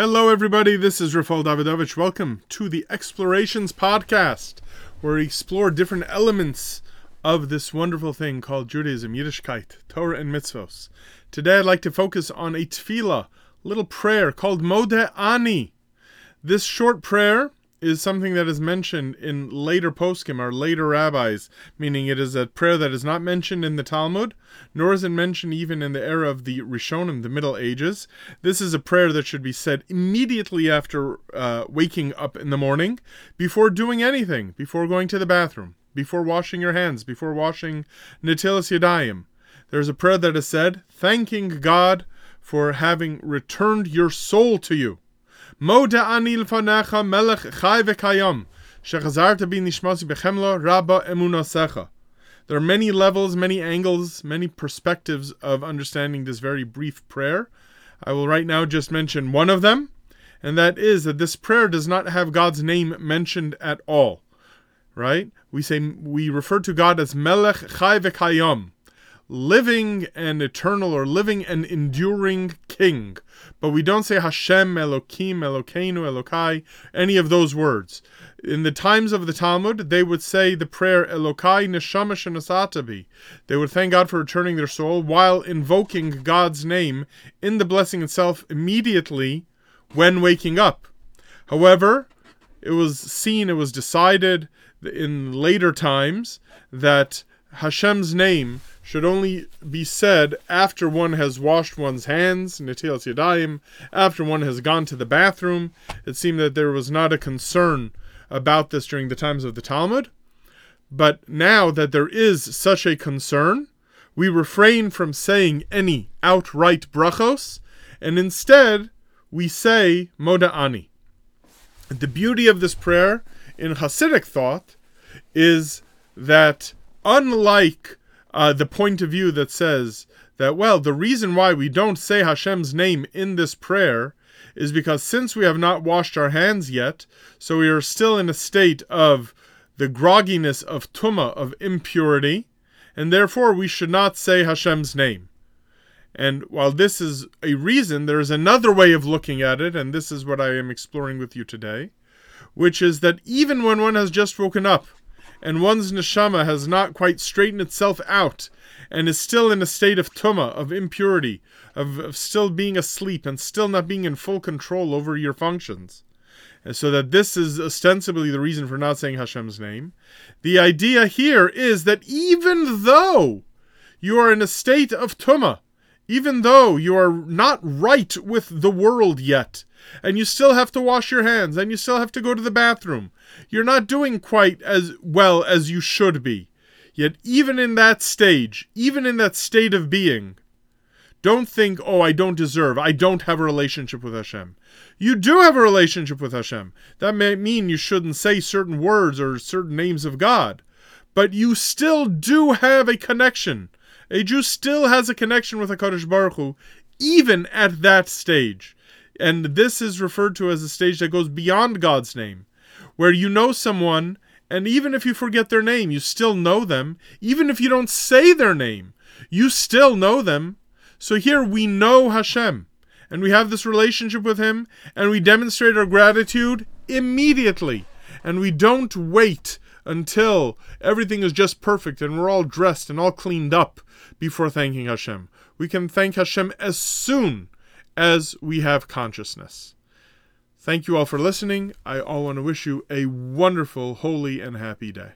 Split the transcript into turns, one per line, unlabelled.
Hello, everybody. This is Rafal Davidovich. Welcome to the Explorations Podcast, where we explore different elements of this wonderful thing called Judaism, Yiddishkeit, Torah, and mitzvos. Today, I'd like to focus on a tefillah, little prayer called Modeh Ani. This short prayer is something that is mentioned in later poskim or later rabbis, meaning it is a prayer that is not mentioned in the Talmud, nor is it mentioned even in the era of the Rishonim, the Middle Ages. This is a prayer that should be said immediately after uh, waking up in the morning, before doing anything, before going to the bathroom, before washing your hands, before washing Natilas Yadayim. There's a prayer that is said, thanking God for having returned your soul to you. Moda anil fanecha melech chai shechazarta nishmasi rabba emunasecha. There are many levels, many angles, many perspectives of understanding this very brief prayer. I will right now just mention one of them, and that is that this prayer does not have God's name mentioned at all. Right? We say we refer to God as Melech Chai v'Kayam, living and eternal or living and enduring king. But we don't say Hashem, Elokim, Elokeinu, Elokai, any of those words. In the times of the Talmud, they would say the prayer Elokai Neshama Shenasatabi. They would thank God for returning their soul while invoking God's name in the blessing itself immediately when waking up. However, it was seen, it was decided in later times that Hashem's name should only be said after one has washed one's hands, netilas yadayim, after one has gone to the bathroom. It seemed that there was not a concern about this during the times of the Talmud. But now that there is such a concern, we refrain from saying any outright brachos, and instead we say moda ani. The beauty of this prayer in Hasidic thought is that unlike uh, the point of view that says that, well, the reason why we don't say Hashem's name in this prayer is because since we have not washed our hands yet, so we are still in a state of the grogginess of tuma, of impurity, and therefore we should not say Hashem's name. And while this is a reason, there is another way of looking at it, and this is what I am exploring with you today, which is that even when one has just woken up, and one's neshama has not quite straightened itself out and is still in a state of tuma, of impurity, of, of still being asleep and still not being in full control over your functions. And so that this is ostensibly the reason for not saying Hashem's name. The idea here is that even though you are in a state of tuma, even though you are not right with the world yet, and you still have to wash your hands, and you still have to go to the bathroom, you're not doing quite as well as you should be. Yet, even in that stage, even in that state of being, don't think, oh, I don't deserve, I don't have a relationship with Hashem. You do have a relationship with Hashem. That may mean you shouldn't say certain words or certain names of God, but you still do have a connection. A Jew still has a connection with HaKadosh Baruch Hu, even at that stage. And this is referred to as a stage that goes beyond God's name where you know someone, and even if you forget their name, you still know them. Even if you don't say their name, you still know them. So here we know Hashem, and we have this relationship with Him, and we demonstrate our gratitude immediately. And we don't wait until everything is just perfect and we're all dressed and all cleaned up before thanking Hashem. We can thank Hashem as soon as we have consciousness. Thank you all for listening. I all want to wish you a wonderful, holy, and happy day.